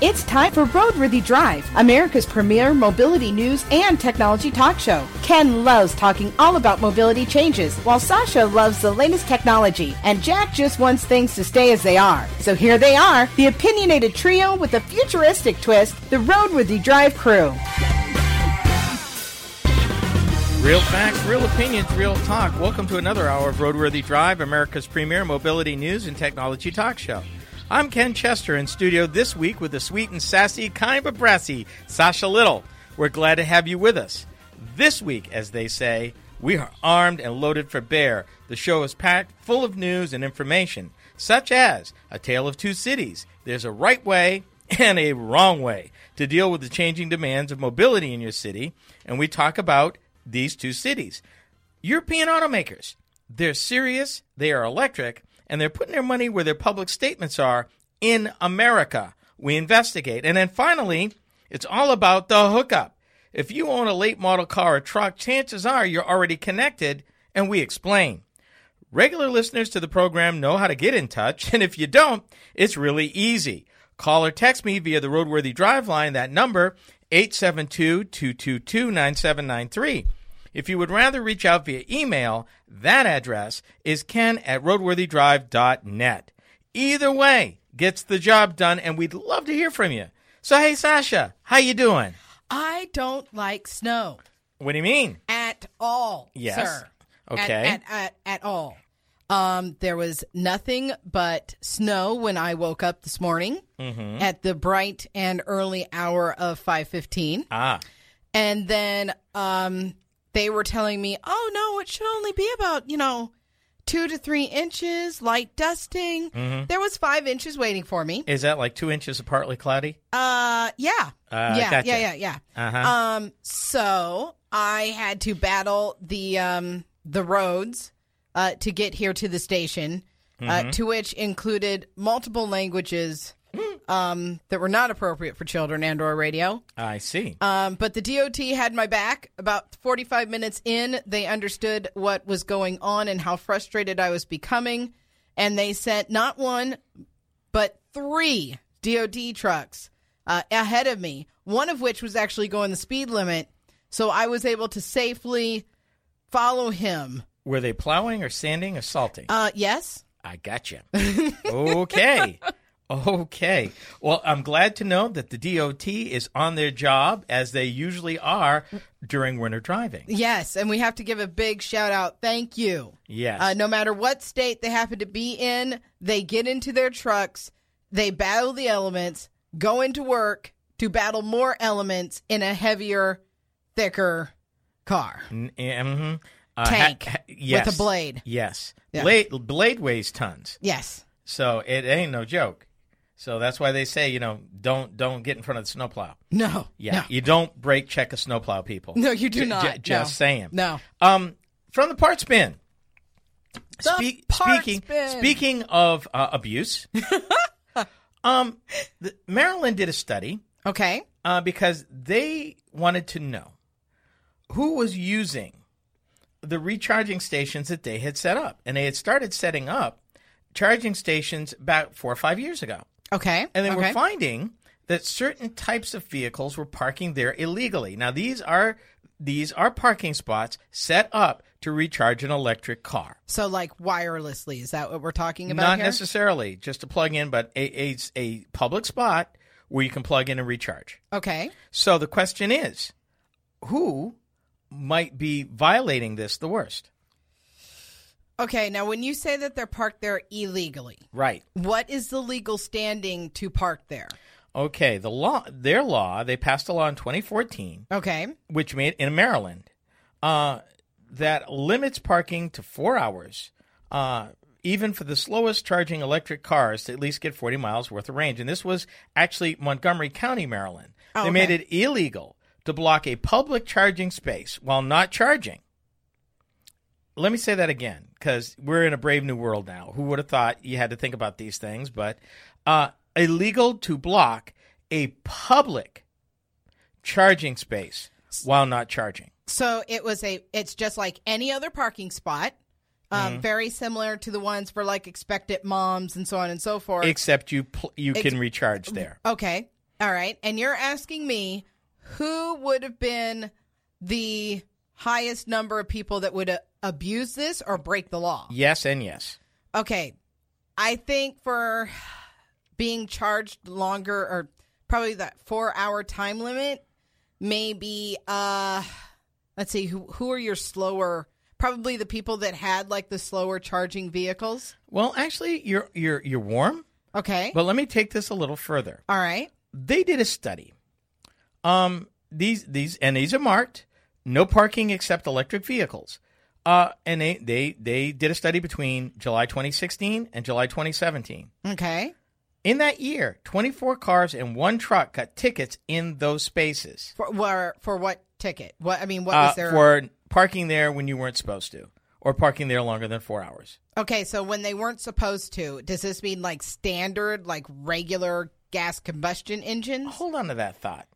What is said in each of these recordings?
It's time for Roadworthy Drive, America's premier mobility news and technology talk show. Ken loves talking all about mobility changes, while Sasha loves the latest technology, and Jack just wants things to stay as they are. So here they are, the opinionated trio with a futuristic twist, the Roadworthy Drive crew. Real facts, real opinions, real talk. Welcome to another hour of Roadworthy Drive, America's premier mobility news and technology talk show. I'm Ken Chester in studio this week with the sweet and sassy, kind but brassy Sasha Little. We're glad to have you with us. This week, as they say, we are armed and loaded for bear. The show is packed full of news and information, such as a tale of two cities. There's a right way and a wrong way to deal with the changing demands of mobility in your city, and we talk about these two cities. European automakers. They're serious, they are electric, and they're putting their money where their public statements are in America. We investigate. And then finally, it's all about the hookup. If you own a late model car or truck, chances are you're already connected, and we explain. Regular listeners to the program know how to get in touch, and if you don't, it's really easy. Call or text me via the Roadworthy Drive line, that number, 872 222 9793. If you would rather reach out via email, that address is ken at roadworthydrive.net. Either way gets the job done, and we'd love to hear from you. So, hey, Sasha, how you doing? I don't like snow What do you mean? at all, Yes. sir. At- Okay. At, at, at, all. Um, there was nothing but snow when I woke up this morning Mm-hmm. at the bright and early hour of 5:15. Ah, And then um, they were telling me, "Oh no, it should only be about you know two to three inches, light dusting." Mm-hmm. There was five inches waiting for me. is that like two inches of partly cloudy? Uh, yeah, Uh, yeah, gotcha. yeah, yeah, yeah. Uh-huh. Um, so I had to battle the um the roads uh to get here to the station, Mm-hmm. uh, to which included multiple languages um that were not appropriate for children and or radio. I see. Um, but the DOT had my back. About 45 minutes in, they understood what was going on and how frustrated I was becoming. And they sent not one, but three DOT trucks uh, ahead of me, one of which was actually going the speed limit. So I was able to safely follow him. Were they plowing or sanding or salting? Uh, yes. I gotcha. okay. Okay. Well, I'm glad to know that the DOT is on their job as they usually are during winter driving. Yes. And we have to give a big shout out. Thank you. Yes. Uh, no matter what state they happen to be in, they get into their trucks, they battle the elements, go into work to battle more elements in a heavier, thicker car. Mhm. Uh, Tank ha- ha- with a blade. Yes. Yeah. Blade, blade weighs tons. Yes. So it ain't no joke. So that's why they say, you know, don't don't get in front of the snowplow. No. Yeah, No. you don't brake check a snowplow, people. No, you do not. j- No. just saying. No. Um, from the parts bin. The Speak- parts speaking bin. speaking of uh, abuse, um, the, Maryland did a study Okay. uh, because they wanted to know who was using the recharging stations that they had set up, and they had started setting up charging stations about four or five years ago. Okay. And then okay. were finding that certain types of vehicles were parking there illegally. Now these are these are parking spots set up to recharge an electric car. So, like wirelessly, is that what we're talking about Not here? necessarily just to plug in, but a, a, a public spot where you can plug in and recharge. Okay. So the question is, who might be violating this the worst? Okay. Now, when you say that they're parked there illegally, Right. what is the legal standing to park there? Okay. The law, their law, they passed a law in 2014 Okay. which made in Maryland, uh, that limits parking to four hours, uh, even for the slowest charging electric cars to at least get 40 miles worth of range. And this was actually Montgomery County, Maryland. Oh, they okay. made it illegal to block a public charging space while not charging. Let me say that again because we're in a brave new world now. Who would have thought you had to think about these things? But uh, illegal to block a public charging space while not charging. So it was a. It's just like any other parking spot. Um, Mm-hmm. Very similar to the ones for like expectant moms and so on and so forth. Except you pl- you Ex- can recharge there. Okay. All right. And you're asking me who would have been the highest number of people that would uh, abuse this or break the law? Yes and yes. Okay. I think for being charged longer or probably that 4-hour time limit, maybe uh let's see who who are your slower probably the people that had like the slower charging vehicles. Well, actually, you're you're you're warm. Okay. But let me take this a little further. All right. They did a study. Um, these these and these are marked no parking except electric vehicles. Uh, and they they they did a study between July 2016 and July 2017. Okay. In that year, 24 cars and one truck got tickets in those spaces For for, for what ticket? What I mean, what uh, was their for parking there when you weren't supposed to, or parking there longer than four hours. Okay, so when they weren't supposed to, does this mean like standard, like regular gas combustion engines? Hold on to that thought.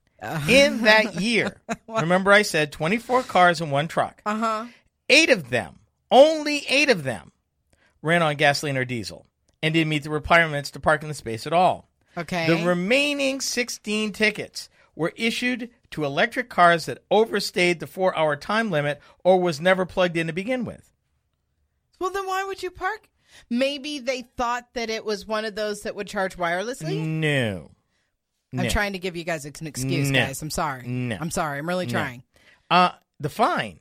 In that year, remember I said 24 cars and one truck. Uh huh. Eight of them, only eight of them, ran on gasoline or diesel and didn't meet the requirements to park in the space at all. Okay. The remaining 16 tickets were issued to electric cars that overstayed the four hour time limit or was never plugged in to begin with. well, then why would you park? Maybe they thought that it was one of those that would charge wirelessly. No. I'm No. trying to give you guys an excuse, No. guys. I'm sorry. No. I'm sorry. I'm really trying. Uh, the fine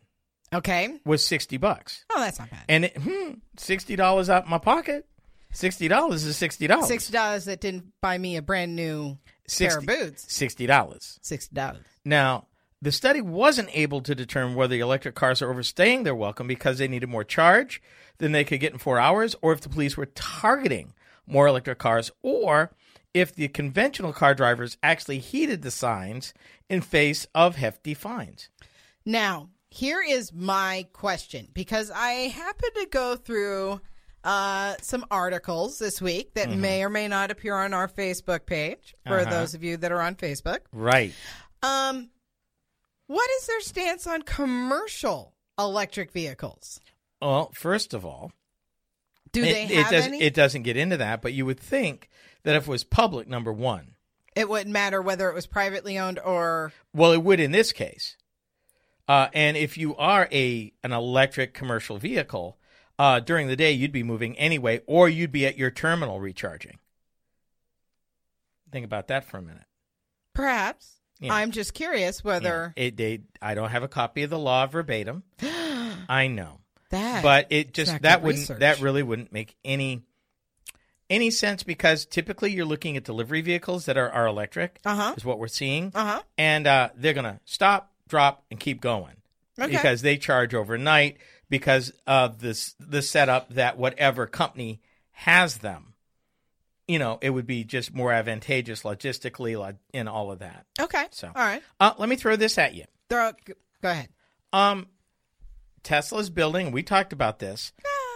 Okay. was 60 bucks. Oh, that's not bad. And it, hmm, $60 out of my pocket. $60 is $60. Sixty dollars that didn't buy me a brand new pair of boots. $60. Sixty dollars. Now, the study wasn't able to determine whether the electric cars are overstaying their welcome because they needed more charge than they could get in four hours, or if the police were targeting more electric cars, or if the conventional car drivers actually heeded the signs in face of hefty fines. Now, here is my question because I happened to go through uh, some articles this week that may or may not appear on our Facebook page for Uh-huh. those of you that are on Facebook. Right. Um, what is their stance on commercial electric vehicles? Well, first of all, Do it, they it have doesn't any? it doesn't get into that, but you would think that if it was public, number one, it wouldn't matter whether it was privately owned or Well, it would in this case. Uh, and if you are a an electric commercial vehicle, uh, during the day you'd be moving anyway, or you'd be at your terminal recharging. Think about that for a minute. perhaps. Yeah. I'm just curious whether It, they, I don't have a copy of the law verbatim. I know, that. but it just that wouldn't research. that really wouldn't make any any sense because typically you're looking at delivery vehicles that are, are electric. Uh huh. Is what we're seeing. Uh huh. and uh, they're going to stop, drop, and keep going Okay. because they charge overnight because of this the setup that whatever company has them. You know, it would be just more advantageous logistically, in all of that. Okay. So- all right. Uh, let me throw this at you. Throw, go ahead. Um, Tesla's building. We talked about this.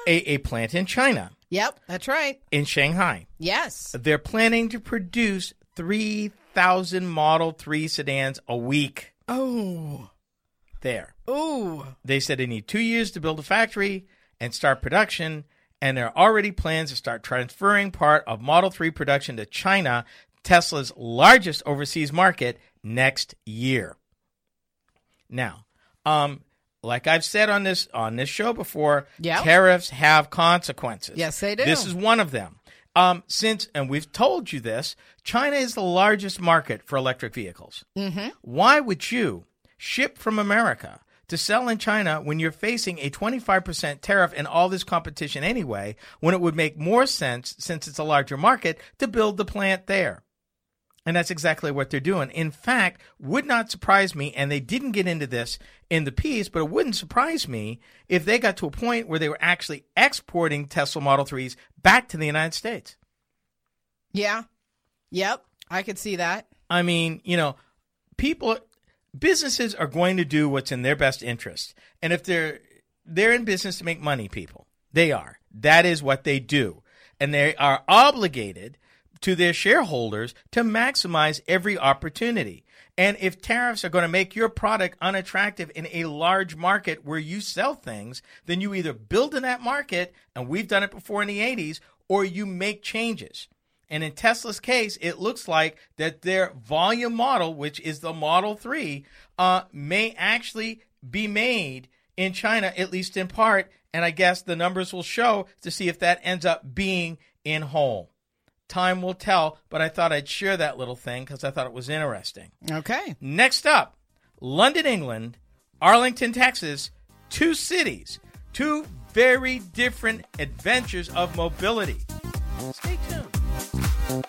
A, a plant in China, Yep, that's right. in Shanghai. Yes. They're planning to produce three thousand Model Three sedans a week. Oh. There. Oh. They said they need two years to build a factory and start production, and there are already plans to start transferring part of Model 3 production to China, Tesla's largest overseas market, next year. Now, um, like I've said on this on this show before, Yep. tariffs have consequences. Yes, they do. This is one of them. Um, since, and we've told you this, China is the largest market for electric vehicles. Mm-hmm. Why would you ship from America to sell in China when you're facing a 25% tariff and all this competition anyway, when it would make more sense, since it's a larger market, to build the plant there? And that's exactly what they're doing. In fact, would not surprise me, and they didn't get into this in the piece, but it wouldn't surprise me if they got to a point where they were actually exporting Tesla Model 3s back to the United States. Yeah. Yep. I could see that. I mean, you know, people, businesses are going to do what's in their best interest, and if they're they're in business to make money, people, they are. That is what they do, and they are obligated to their shareholders to maximize every opportunity. And if tariffs are going to make your product unattractive in a large market where you sell things, then you either build in that market, and we've done it before in the 80s, or you make changes. And in Tesla's case, it looks like that their volume model, which is the Model 3, uh, may actually be made in China, at least in part. And I guess the numbers will show to see if that ends up being in whole. Time will tell, but I thought I'd share that little thing because I thought it was interesting. Okay. Next up, London, England, Arlington, Texas, two cities, two very different adventures of mobility. Stay tuned.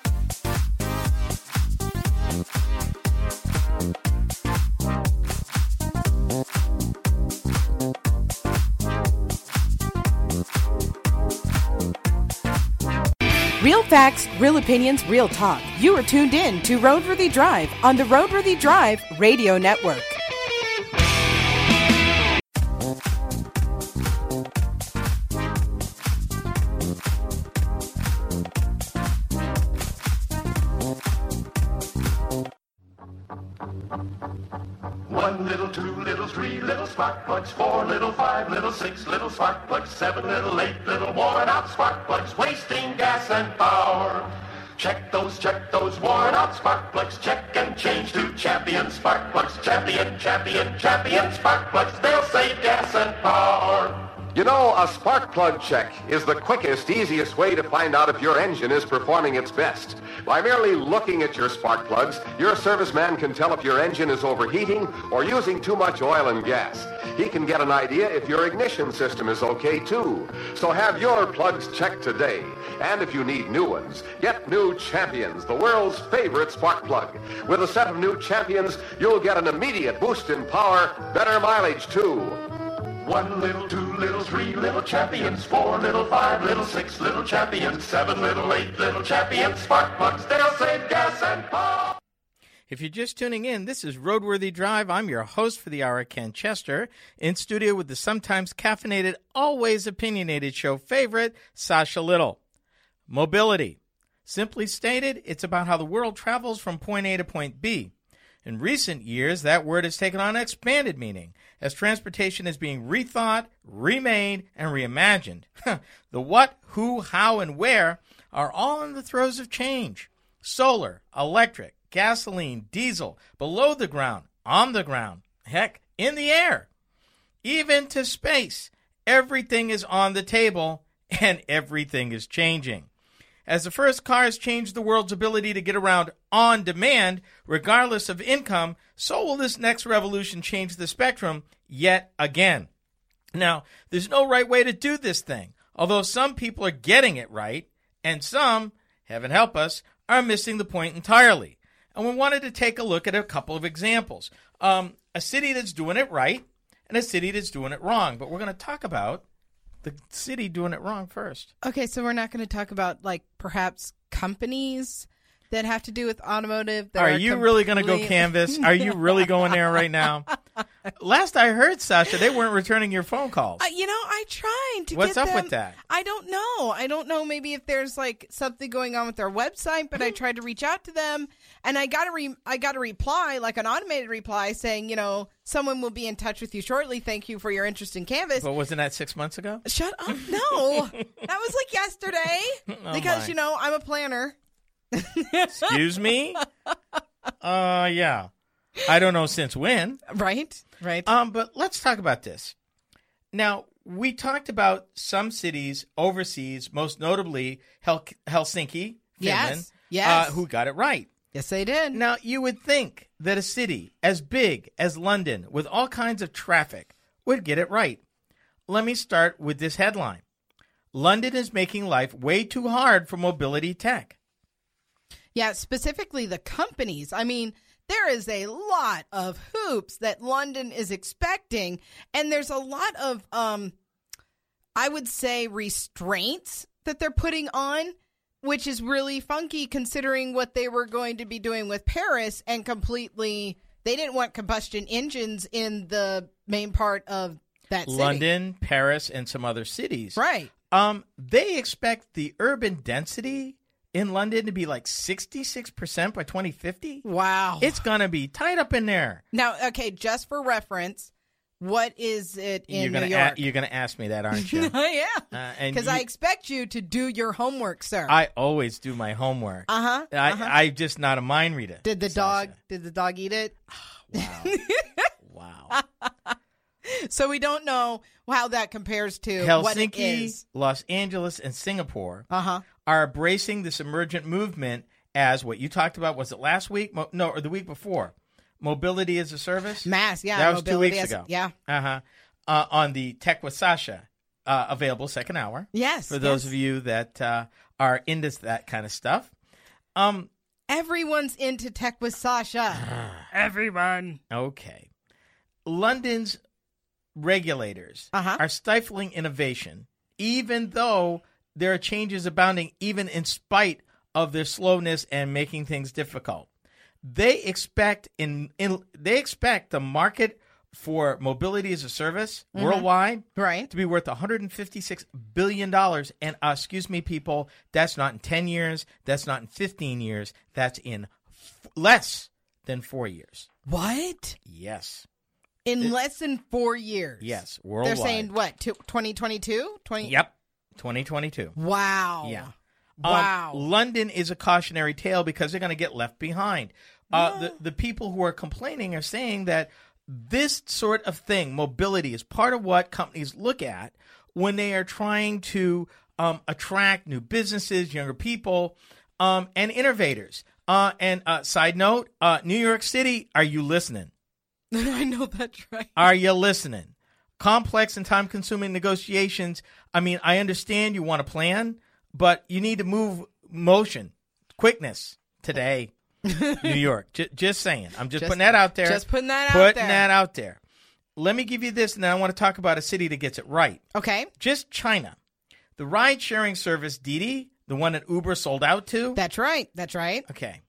Facts, real opinions, real talk. You are tuned in to Roadworthy Drive on the Roadworthy Drive Radio Network. One little, two little, three little spark plugs, four little, five little, six little spark plugs, seven little, eight little, worn out spark plugs, wasting gas and power. Check those, check those worn out spark plugs, check and change to champion spark plugs, champion, champion, champion spark plugs, they'll save gas and power. You know, a spark plug check is the quickest, easiest way to find out if your engine is performing its best. By merely looking at your spark plugs, your serviceman can tell if your engine is overheating or using too much oil and gas. He can get an idea if your ignition system is okay too. So have your plugs checked today. And if you need new ones, get new Champions, the world's favorite spark plug. With a set of new Champions, you'll get an immediate boost in power, better mileage too. One little, two little, three little champions, four little, five little, six little champions, seven little, eight little champions, spark plugs, they'll save gas and power. If you're just tuning in, this is Roadworthy Drive. I'm your host for the hour, Ken Chester, in studio with the sometimes caffeinated, always opinionated show favorite, Sasha Little. Mobility. Simply stated, it's about how the world travels from point A to point B. In recent years, that word has taken on expanded meaning as transportation is being rethought, remade, and reimagined. the what, who, how, and where are all in the throes of change. Solar, electric, gasoline, diesel, below the ground, on the ground, heck, in the air, even to space. Everything is on the table and everything is changing. As the first cars changed the world's ability to get around on demand, regardless of income, so will this next revolution change the spectrum yet again. Now, there's no right way to do this thing, although some people are getting it right, and some, heaven help us, are missing the point entirely. And we wanted to take a look at a couple of examples. Um, a city that's doing it right and a city that's doing it wrong. But we're going to talk about the city doing it wrong first. Okay, so we're not going to talk about like perhaps companies that have to do with automotive. That Are, are, you really going to go canvas? Are you really going there right now? Last I heard, Sasha, they weren't returning your phone calls. Uh, you know, I tried to. What's get up with that? I don't know. I don't know. Maybe if there's like something going on with their website, but I tried to reach out to them, and I got a re- I got a reply, like an automated reply, saying, you know, someone will be in touch with you shortly. Thank you for your interest in Canvas. But wasn't that six months ago? Shut up! No, that was like yesterday. because Oh, my. you know I'm a planner. Excuse me? Uh, yeah. I don't know since when. Right. Right. Um, but let's talk about this. Now, we talked about some cities overseas, most notably Hel- Helsinki, Yes, Finland, yes. Uh, who got it right. yes, they did. Now, you would think that a city as big as London, with all kinds of traffic, would get it right. Let me start with this headline London is making life way too hard for mobility tech. Yeah, specifically the companies. I mean, there is a lot of hoops that London is expecting, and there's a lot of, um, I would say, restraints that they're putting on, which is really funky considering what they were going to be doing with Paris and completely. They didn't want combustion engines in the main part of that city. London, Paris, and some other cities. Right. Um, they expect the urban density in London to be like 66% by 2050. Wow. It's going to be tight up in there. now, okay, just for reference, what is it in you're gonna New a- York? you're going to ask me that, aren't you? yeah. Uh, Because I expect you to do your homework, sir. I always do my homework. uh huh. I, I'm just not a mind reader. Did the Sasha. dog? Did the dog eat it? Wow. wow. So we don't know how that compares to what it Helsinki, is. Los Angeles, and Singapore Uh huh. are embracing this emergent movement as what you talked about. Was it last week? Mo- no, or the week before? Mobility as a service. MaaS, yeah. that was two weeks as- ago. Yeah. Uh-huh. Uh On the Tech with Sasha, uh, available second hour Yes. for those yes. of you that uh, are into that kind of stuff. Um. Everyone's into tech with Sasha. Everyone. Okay. London's regulators Uh-huh. are stifling innovation, even though there are changes abounding, even in spite of their slowness and making things difficult. They expect in, in they expect the market for mobility as a service worldwide Right. to be worth 156 billion dollars and uh, excuse me people that's not in 10 years that's not in 15 years that's in f- less than 4 years What? yes In less than four years. Yes, worldwide. They're saying what? Two- 2022? 20? Yep, 2022. Wow. Yeah. Um, Wow. London is a cautionary tale because they're going to get left behind. Uh, the the people who are complaining are saying that this sort of thing, mobility, is part of what companies look at when they are trying to um, attract new businesses, younger people, um, and innovators. Uh, and uh, side note, uh, New York City, are you listening? I know that's right. Are you listening? Complex and time consuming negotiations. I mean, I understand you want a plan, but you need to move motion, quickness today, New York. J- just saying. I'm just, Just- putting that out there. just putting that out there. Putting that out there. Let me give you this, and then I want to talk about a city that gets it right. Okay. Just China. The ride sharing service Didi, the one that Uber sold out to. That's right. That's right. Okay.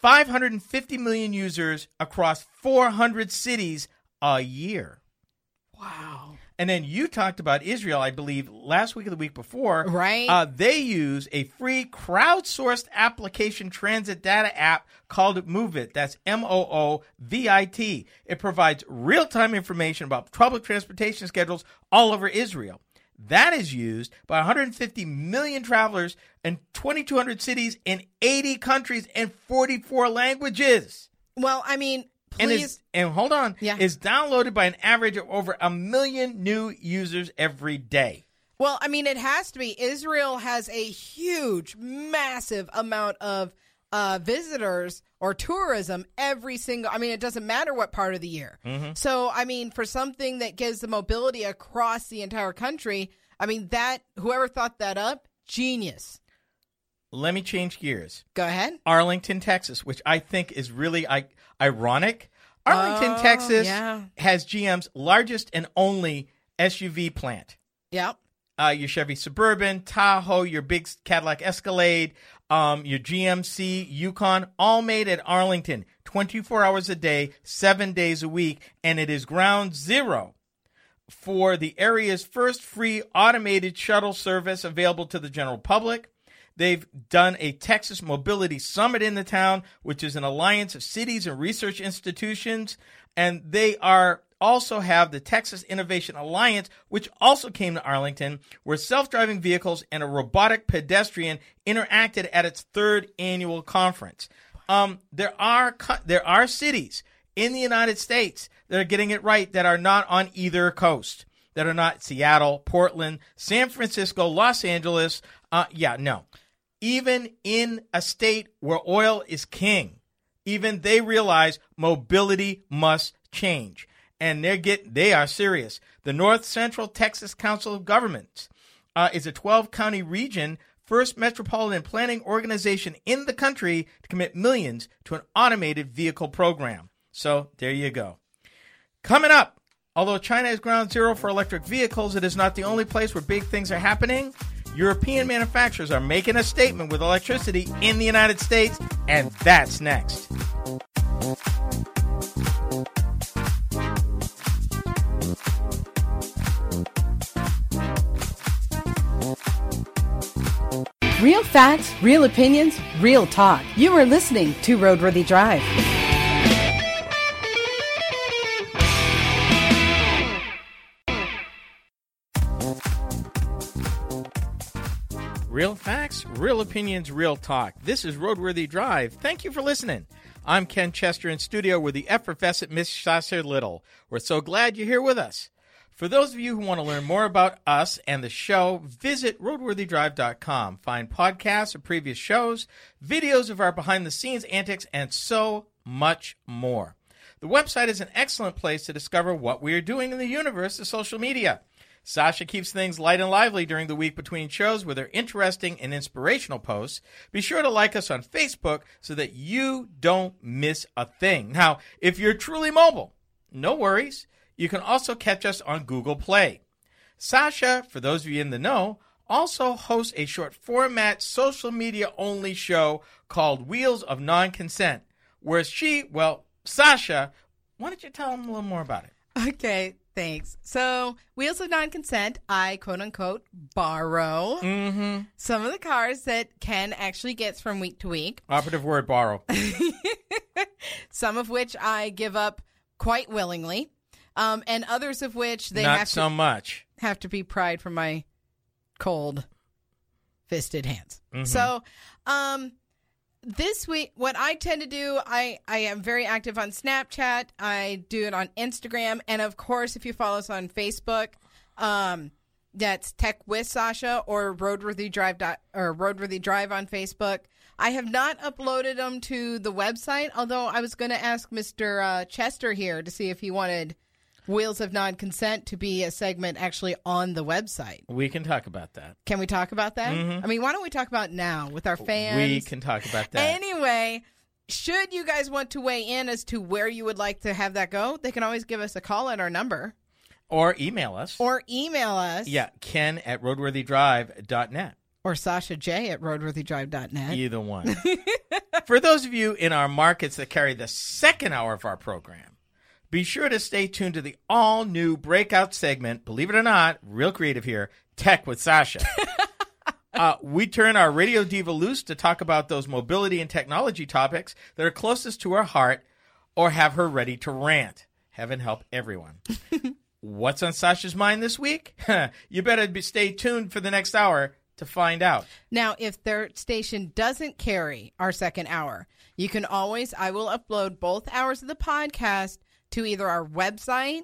550 million users across 400 cities a year. Wow. And then you talked about Israel, I believe, last week or the week before. Right. Uh, they use a free crowdsourced application transit data app called Moovit. That's M O O V I T. It provides real time information about public transportation schedules all over Israel. That is used by 150 million travelers in 2,200 cities in 80 countries and 44 languages. Well, I mean, And please. is and hold on, Yeah. is downloaded by an average of over a million new users every day. Well, I mean, it has to be. Israel has a huge, massive amount of uh, visitors or tourism every single. I mean, it doesn't matter what part of the year. So, I mean, for something that gives the mobility across the entire country, I mean, that whoever thought that up, genius. Let me change gears. Go ahead. Arlington, Texas, which I think is really I- ironic. Arlington, Oh, Texas yeah. has GM's largest and only SUV plant. Yep. Uh, your Chevy Suburban, Tahoe, your big Cadillac Escalade, um, your GMC Yukon, all made at Arlington, 24 hours a day, seven days a week, and it is ground zero for the area's first free automated shuttle service available to the general public. They've done a Texas Mobility Summit in the town, which is an alliance of cities and research institutions. And they are also have the Texas Innovation Alliance, which also came to Arlington, where self-driving vehicles and a robotic pedestrian interacted at its third annual conference. Um, there are there are cities in the United States that are getting it right that are not on either coast, that are not Seattle, Portland, San Francisco, Los Angeles. Uh, yeah, no. Even in a state where oil is king, even they realize mobility must change. And they're get they are serious. The North Central Texas Council of Governments uh, is a 12 county region, first metropolitan planning organization in the country to commit millions to an automated vehicle program. So there you go. Coming up, although China is ground zero for electric vehicles, it is not the only place where big things are happening. European manufacturers are making a statement with electricity in the United States, and that's next. Real facts, real opinions, real talk. You are listening to Roadworthy Drive. Real facts, real opinions, real talk. This is Roadworthy Drive. Thank you for listening. I'm Ken Chester in studio with the effervescent Miss Sasha Little. We're so glad you're here with us. For those of you who want to learn more about us and the show, visit roadworthydrive.com. Find podcasts of previous shows, videos of our behind the scenes antics, and so much more. The website is an excellent place to discover what we are doing in the universe of social media. Sasha keeps things light and lively during the week between shows with her interesting and inspirational posts. Be sure to like us on Facebook so that you don't miss a thing. Now, if you're truly mobile, no worries. You can also catch us on Google Play. Sasha, for those of you in the know, also hosts a short format social media only show called Wheels of Non Consent, where she, well, Sasha, why don't you tell them a little more about it? Okay, thanks. So, Wheels of Non Consent, I quote unquote borrow Mm-hmm. some of the cars that Ken actually gets from week to week, Operative word borrow. some of which I give up quite willingly, um, and others of which they Not have so to much. have to be pried from my cold fisted hands. Mm-hmm. So, um, this week, what I tend to do, I, I am very active on Snapchat. I do it on Instagram. And of course, if you follow us on Facebook, um, that's Tech with Sasha or Roadworthy Drive dot, or Roadworthy Drive on Facebook. I have not uploaded them to the website, although I was going to ask Mr. Uh, Chester here to see if he wanted Wheels of Non Consent to be a segment actually on the website. We can talk about that. Can we talk about that? I mean, why don't we talk about it now with our fans? Mm-hmm. We can talk about that. Anyway, should you guys want to weigh in as to where you would like to have that go, they can always give us a call at our number or email us. or email us. yeah, ken at roadworthydrive.net. Or Sasha J at roadworthydrive.net. Either one. For those of you in our markets that carry the second hour of our program, be sure to stay tuned to the all new breakout segment. Believe it or not, real creative here Tech with Sasha. uh, we turn our radio diva loose to talk about those mobility and technology topics that are closest to her heart or have her ready to rant. Heaven help everyone. What's on Sasha's mind this week? you better be, stay tuned for the next hour to find out. Now, if their station doesn't carry our second hour, you can always, I will upload both hours of the podcast to either our website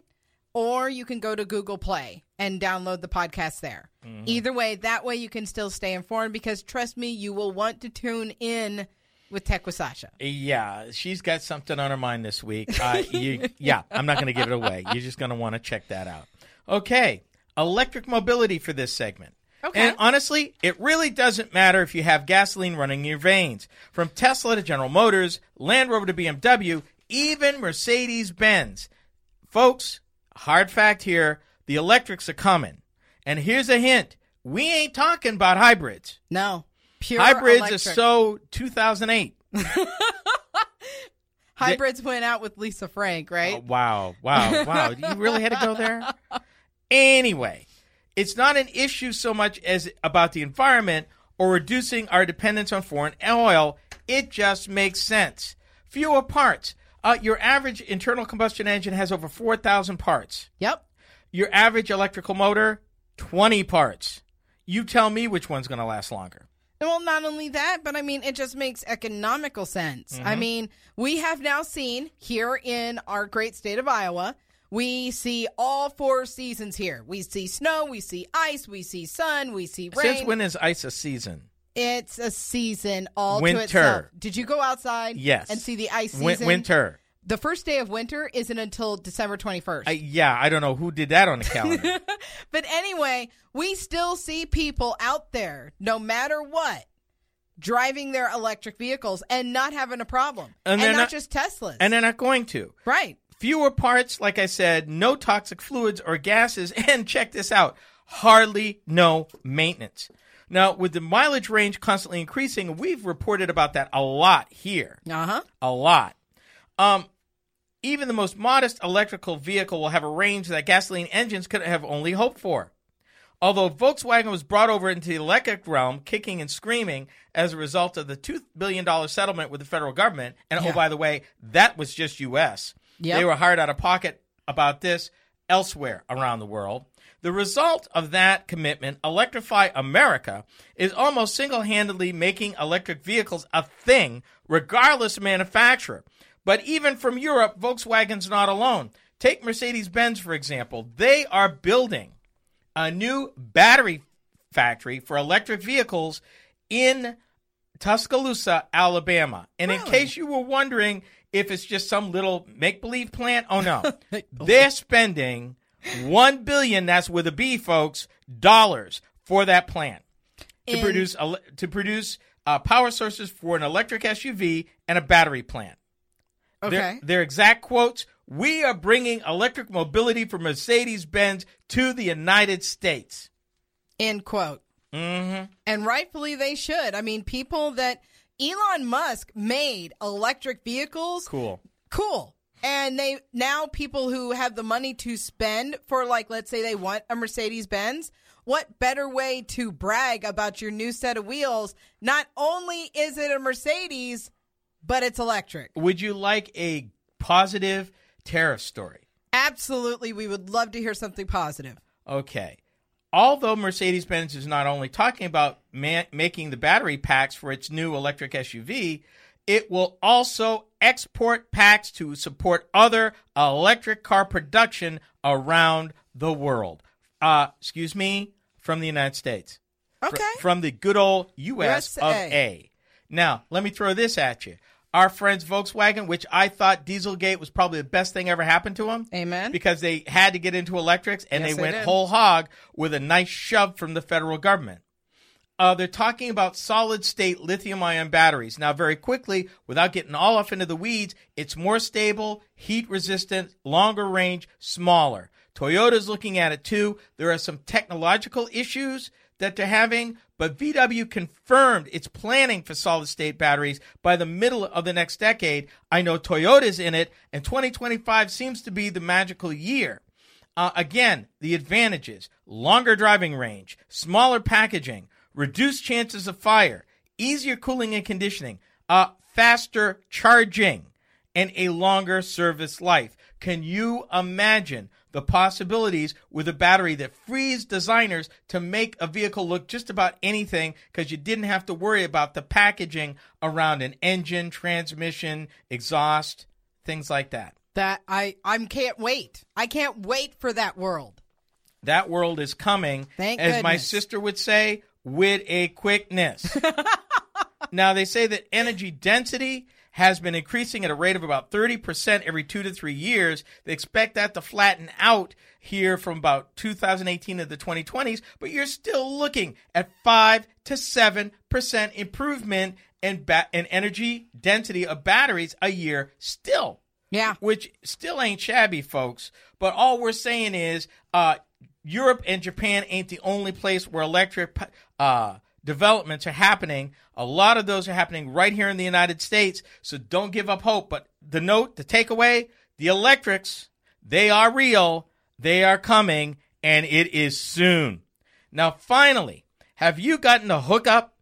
or you can go to Google Play and download the podcast there. Either way, that way you can still stay informed because trust me, you will want to tune in with Tech with Sasha. Yeah, she's got something on her mind this week. Uh, you, yeah, I'm not going to give it away. You're just going to want to check that out. Okay, electric mobility for this segment. Okay. And honestly, it really doesn't matter if you have gasoline running in your veins. From Tesla to General Motors, Land Rover to BMW, even Mercedes Benz. Folks, hard fact here the electrics are coming. And here's a hint we ain't talking about hybrids. No. Pure Hybrids electric. are so 2008. Hybrids went out with Lisa Frank, right? Oh, wow, wow, wow. you really had to go there? Anyway, it's not an issue so much as about the environment or reducing our dependence on foreign oil. It just makes sense. Fewer parts. Uh, your average internal combustion engine has over 4,000 parts. Yep. Your average electrical motor, 20 parts. You tell me which one's going to last longer. Well, not only that, but I mean, it just makes economical sense. Mm-hmm. I mean, we have now seen here in our great state of Iowa, we see all four seasons here. We see snow, we see ice, we see sun, we see rain. Since when is ice a season? It's a season all Winter. to itself. Did you go outside? Yes. And see the ice season? Win- winter. The first day of winter isn't until December 21st. I, yeah, I don't know who did that on the calendar. But anyway, we still see people out there, no matter what, driving their electric vehicles and not having a problem. And And, they're not, not- just Teslas. and they're not going to. right. Fewer parts, like I said, no toxic fluids or gases, and check this out hardly no maintenance. Now, with the mileage range constantly increasing, we've reported about that a lot here. Uh huh. A lot. Um, even the most modest electrical vehicle will have a range that gasoline engines could have only hoped for. Although Volkswagen was brought over into the electric realm, kicking and screaming as a result of the $2 billion settlement with the federal government. And oh, by the way, that was just U.S. Yep. They were hard out of pocket about this elsewhere around the world. The result of that commitment, Electrify America, is almost single handedly making electric vehicles a thing, regardless of manufacturer. But even from Europe, Volkswagen's not alone. Take Mercedes Benz, for example. They are building a new battery factory for electric vehicles in Tuscaloosa, Alabama. And in case you were wondering if it's just some little make believe plant, oh no. They're spending 1 billion, that's with a B folks, dollars for that plant to In- produce ele- to produce uh, power sources for an electric SUV and a battery plant. Their, Okay. their exact quotes We are bringing electric mobility for Mercedes Benz to the United States. End quote. Mm-hmm. And rightfully they should. I mean, people that Elon Musk made electric vehicles Cool. cool. And they now people who have the money to spend for like let's say they want a Mercedes Benz, what better way to brag about your new set of wheels? Not only is it a Mercedes, but it's electric. Would you like a positive tariff story? Absolutely, we would love to hear something positive. Okay. Although Mercedes Benz is not only talking about ma- making the battery packs for its new electric SUV, it will also export packs to support other electric car production around the world. Uh, excuse me, from the United States. Fr- Okay. from the good old U.S. of A. Now, let me throw this at you. Our friends Volkswagen, which I thought Dieselgate was probably the best thing ever happened to them. Amen. Because they had to get into electrics and Yes, they they went did. whole hog with a nice shove from the federal government. Uh, they're talking about solid state lithium ion batteries. Now, very quickly, without getting all off into the weeds, it's more stable, heat resistant, longer range, smaller. Toyota's looking at it too. There are some technological issues that they're having, but VW confirmed it's planning for solid state batteries by the middle of the next decade. I know Toyota's in it, and 2025 seems to be the magical year. Uh, again, the advantages longer driving range, smaller packaging, reduced chances of fire, easier cooling and conditioning, uh, faster charging, and a longer service life. Can you imagine the possibilities with a battery that frees designers to make a vehicle look just about anything because you didn't have to worry about the packaging around an engine, transmission, exhaust, things like that? That I I can't wait. I can't wait for that world. That world is coming, Thank as my sister would say, with a quickness. now, they say that energy density has been increasing at a rate of about 30% every two to three years. They expect that to flatten out here from about 2018 to the 2020s, but you're still looking at 5 to 7% improvement in, ba- in energy density of batteries a year still Yeah. which still ain't shabby, folks. But all we're saying is, uh, Europe and Japan ain't the only place where electric uh, developments are happening. A lot of those are happening right here in the United States. So don't give up hope. But the note, the takeaway, the electrics, they are real, they are coming, and it is soon. Now, finally, have you gotten a hookup?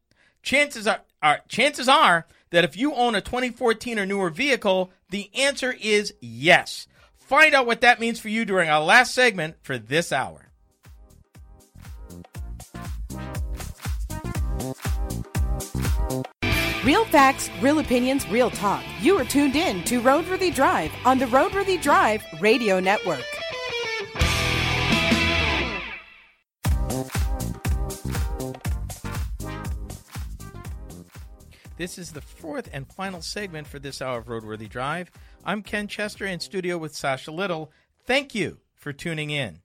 Chances are, are chances are that if you own a 2014 or newer vehicle, the answer is yes. Find out what that means for you during our last segment for this hour. Real facts, real opinions, real talk. You are tuned in to Roadworthy Drive on the Roadworthy Drive Radio Network. This is the fourth and final segment for this hour of Roadworthy Drive. I'm Ken Chester in studio with Sasha Little. Thank you for tuning in.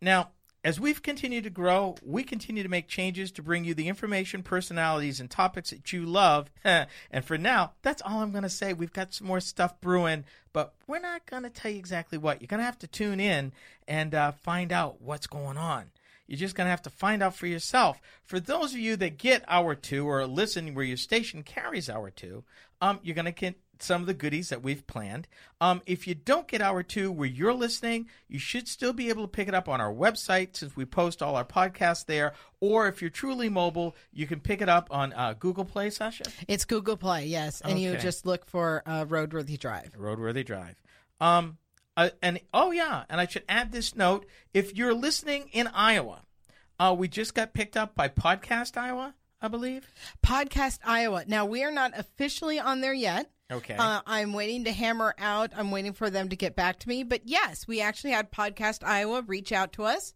Now, as we've continued to grow, we continue to make changes to bring you the information, personalities, and topics that you love. and for now, that's all I'm going to say. We've got some more stuff brewing, but we're not going to tell you exactly what. You're going to have to tune in and uh, find out what's going on. You're just going to have to find out for yourself. For those of you that get hour two or listen where your station carries hour two, um, you're going to some of the goodies that we've planned. Um, if you don't get hour two where you're listening, you should still be able to pick it up on our website since we post all our podcasts there. Or if you're truly mobile, you can pick it up on uh, Google Play, Sasha. It's Google Play, yes, and you just look for uh, Roadworthy Drive. Roadworthy Drive. Um, uh, and oh yeah, and I should add this note: if you're listening in Iowa, uh, we just got picked up by Podcast Iowa, I believe. Podcast Iowa. Now we are not officially on there yet. Okay. Uh, I'm waiting to hammer out. I'm waiting for them to get back to me. But yes, we actually had Podcast Iowa reach out to us,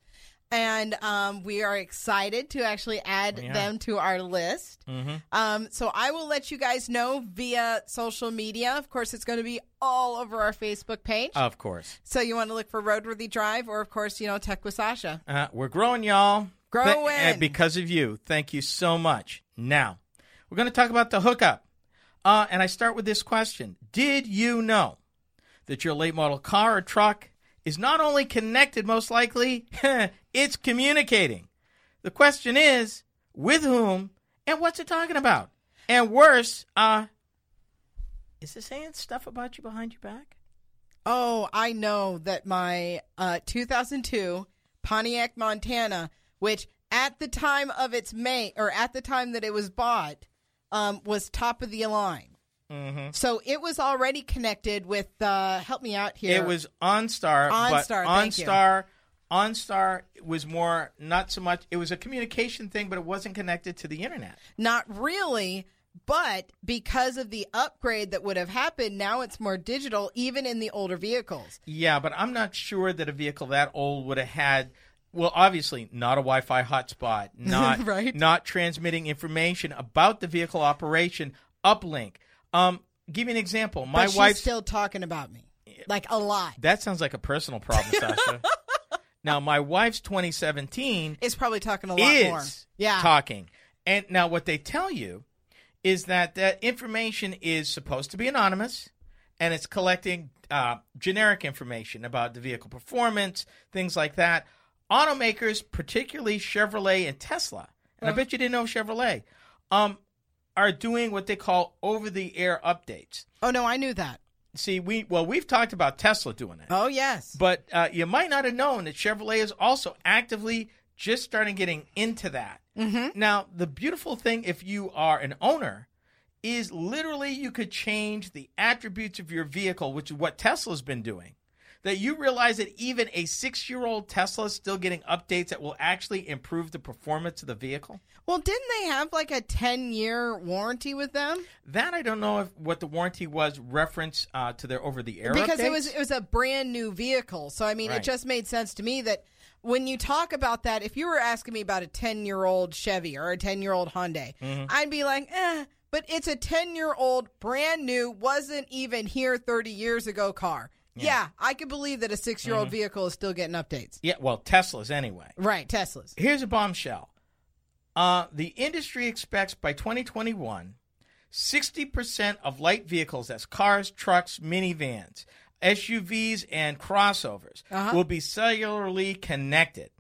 and um, we are excited to actually add Yeah. them to our list. Mm-hmm. Um, so I will let you guys know via social media. Of course, it's going to be all over our Facebook page. Of course. so you want to look for Roadworthy Drive, or of course, you know, Tech with Sasha. Uh, we're growing, y'all. Growing. Th- because of you. Thank you so much. Now, we're going to talk about the hookup. Uh, and I start with this question Did you know that your late model car or truck is not only connected, most likely, it's communicating? The question is with whom and what's it talking about? And worse, uh, is it saying stuff about you behind your back? Oh, I know that my uh, 2002 Pontiac Montana, which at the time of its May or at the time that it was bought, um, was top of the line. Mm-hmm. So it was already connected with. Uh, help me out here. It was OnStar, but OnStar. OnStar, OnStar was more not so much. It was a communication thing, but it wasn't connected to the internet. not really, but because of the upgrade that would have happened, now it's more digital, even in the older vehicles. Yeah, but I'm not sure that a vehicle that old would have had. Well, obviously, not a Wi-Fi hotspot, not Right. not transmitting information about the vehicle operation. Uplink. Um, give me an example. My wife's still talking about me, like a lot. that sounds like a personal problem, Sasha. now, my wife's 2017 is probably talking a lot is more. Yeah. talking. And now what they tell you is that that information is supposed to be anonymous and it's collecting uh, generic information about the vehicle performance, things like that. Automakers, particularly Chevrolet and Tesla, and I bet you didn't know Chevrolet, um, are doing what they call over-the-air updates. Oh no, I knew that. See, we well, we've talked about Tesla doing it. Oh yes. But uh, you might not have known that Chevrolet is also actively just starting getting into that. Mm-hmm. Now, the beautiful thing, if you are an owner, is literally you could change the attributes of your vehicle, which is what Tesla's been doing. That you realize that even a six year old Tesla is still getting updates that will actually improve the performance of the vehicle. Well, didn't they have like a 10 year warranty with them? That I don't know if what the warranty was reference uh, to their over the air Because it was it was a brand new vehicle. So I mean, Right. it just made sense to me that when you talk about that, if you were asking me about a 10 year old Chevy or a 10 year old Hyundai, Mm-hmm. I'd be like, eh. But it's a 10 year old, brand new, wasn't even here 30 years ago car. Yeah, I can believe that a six year old Mm-hmm. vehicle is still getting updates. yeah, well, Teslas anyway. Right, Teslas. Here's a bombshell. Uh, the industry expects by 2021, 60% of light vehicles, that's cars, trucks, minivans, SUVs, and crossovers, Uh-huh. will be cellularly connected,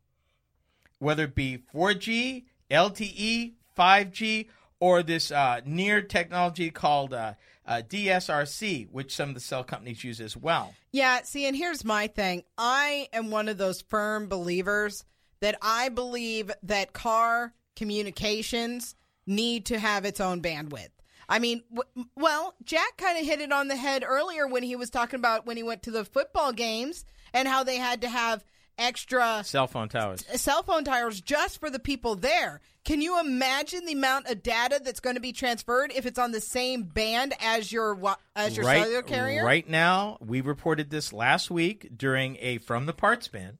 whether it be 4G, LTE, 5G, or this uh, near technology called uh, uh, DSRC, which some of the cell companies use as well. Yeah, see, and here's my thing. I am one of those firm believers that I believe that car communications need to have its own bandwidth. I mean, w- well, Jack kind of hit it on the head earlier when he was talking about when he went to the football games and how they had to have extra Cell phone towers. cell phone towers just for the people there. Can you imagine the amount of data that's going to be transferred if it's on the same band as your as your cellular carrier? Right now, we reported this last week during a From the Parts Bin,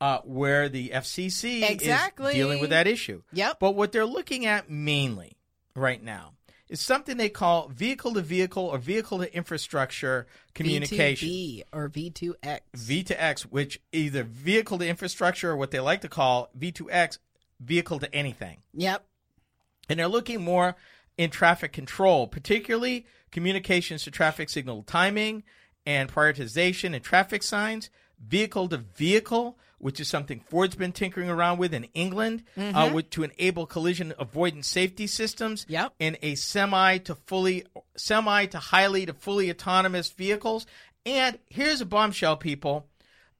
uh, where the FCC Exactly. is dealing with that issue. Yep. But what they're looking at mainly right now is something they call vehicle to vehicle or vehicle to infrastructure communication. V2V or V2X. V to X, which either vehicle to infrastructure or what they like to call V2X, vehicle to anything Yep. and they're looking more in traffic control, particularly communications to traffic signal timing and prioritization and traffic signs, vehicle to vehicle, which is something Ford's been tinkering around with in England, uh, with, to enable collision avoidance safety systems Yep. in a semi to fully, semi to highly to fully autonomous vehicles. And here's a bombshell, people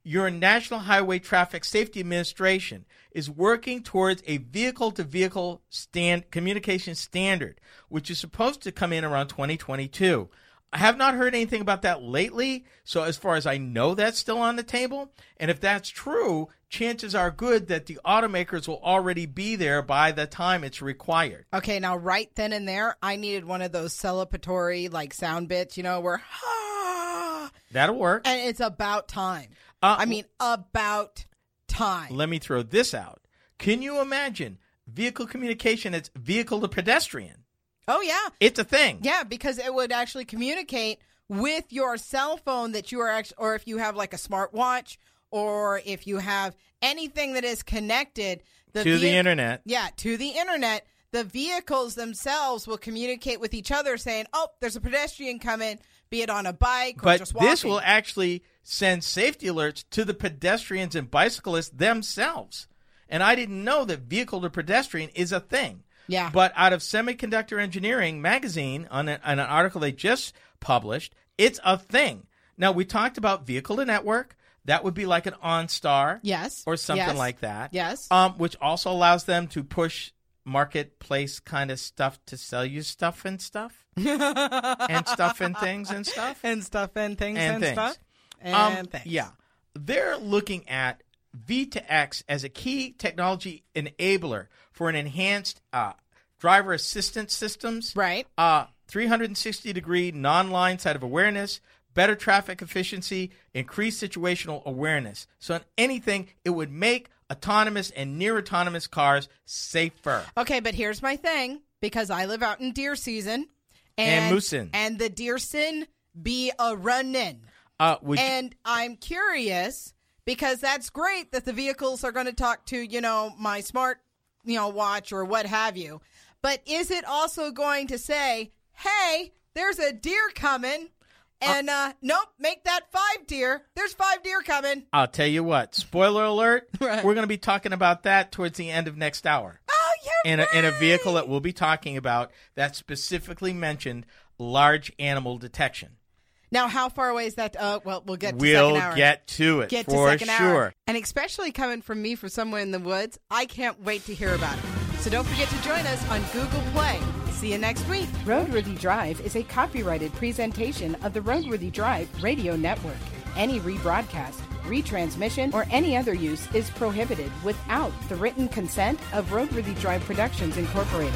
your National Highway Traffic Safety Administration is working towards a vehicle to vehicle stand communication standard, which is supposed to come in around 2022. I have not heard anything about that lately, so as far as I know, that's still on the table. And if that's true, chances are good that the automakers will already be there by the time it's required. Okay, now right then and there, I needed one of those celebratory like sound bits, you know, where ah, That'll work. and it's about time. Uh, I mean, about time. Let me throw this out. Can you imagine vehicle communication? It's vehicle to pedestrian. Oh yeah, It's a thing. yeah, because it would actually communicate with your cell phone that you are actually, or if you have like a smartwatch, or if you have anything that is connected the to the internet. Yeah, to the internet. The vehicles themselves will communicate with each other, saying, "Oh, there's a pedestrian coming, be it on a bike or But just walking." this will actually send safety alerts to the pedestrians and bicyclists themselves. And I didn't know that vehicle to pedestrian is a thing. Yeah. But out of Semiconductor Engineering magazine, on, a, on an article they just published, it's a thing. Now, we talked about vehicle to network. That would be like an OnStar. Yes. Or something Yes. like that. Yes. Um, which also allows them to push marketplace kind of stuff to sell you stuff and stuff. and stuff and things and stuff and stuff and things and, and, things. stuff and Um, things. Yeah, they're looking at V to X as a key technology enabler for an enhanced uh, driver assistance systems. Right. Uh, 360 degree non-line side of awareness, better traffic efficiency, increased situational awareness. So, in anything, it would make autonomous and near autonomous cars safer. Okay, but here's my thing because I live out in deer season And and moosin'. and the deerson be a running. Uh, would you- And I'm curious because that's great that the vehicles are going to talk to, you know, my smart, you know, watch or what have you. But is it also going to say, "Hey, there's a deer coming." And uh, nope, make that five deer. There's five deer coming. I'll tell you what. Spoiler alert. Right. We're going to be talking about that towards the end of next hour. Oh, you're in a, in a vehicle that we'll be talking about that specifically mentioned large animal detection. Now, how far away is that? Uh, well, we'll get to it. We'll second hour. get to it get for to second sure. hour. And especially coming from me from somewhere in the woods, I can't wait to hear about it. So don't forget to join us on Google Play. See you next week. Roadworthy Drive is a copyrighted presentation of the Roadworthy Drive radio network. Any rebroadcast, retransmission, or any other use is prohibited without the written consent of Roadworthy Drive Productions Incorporated.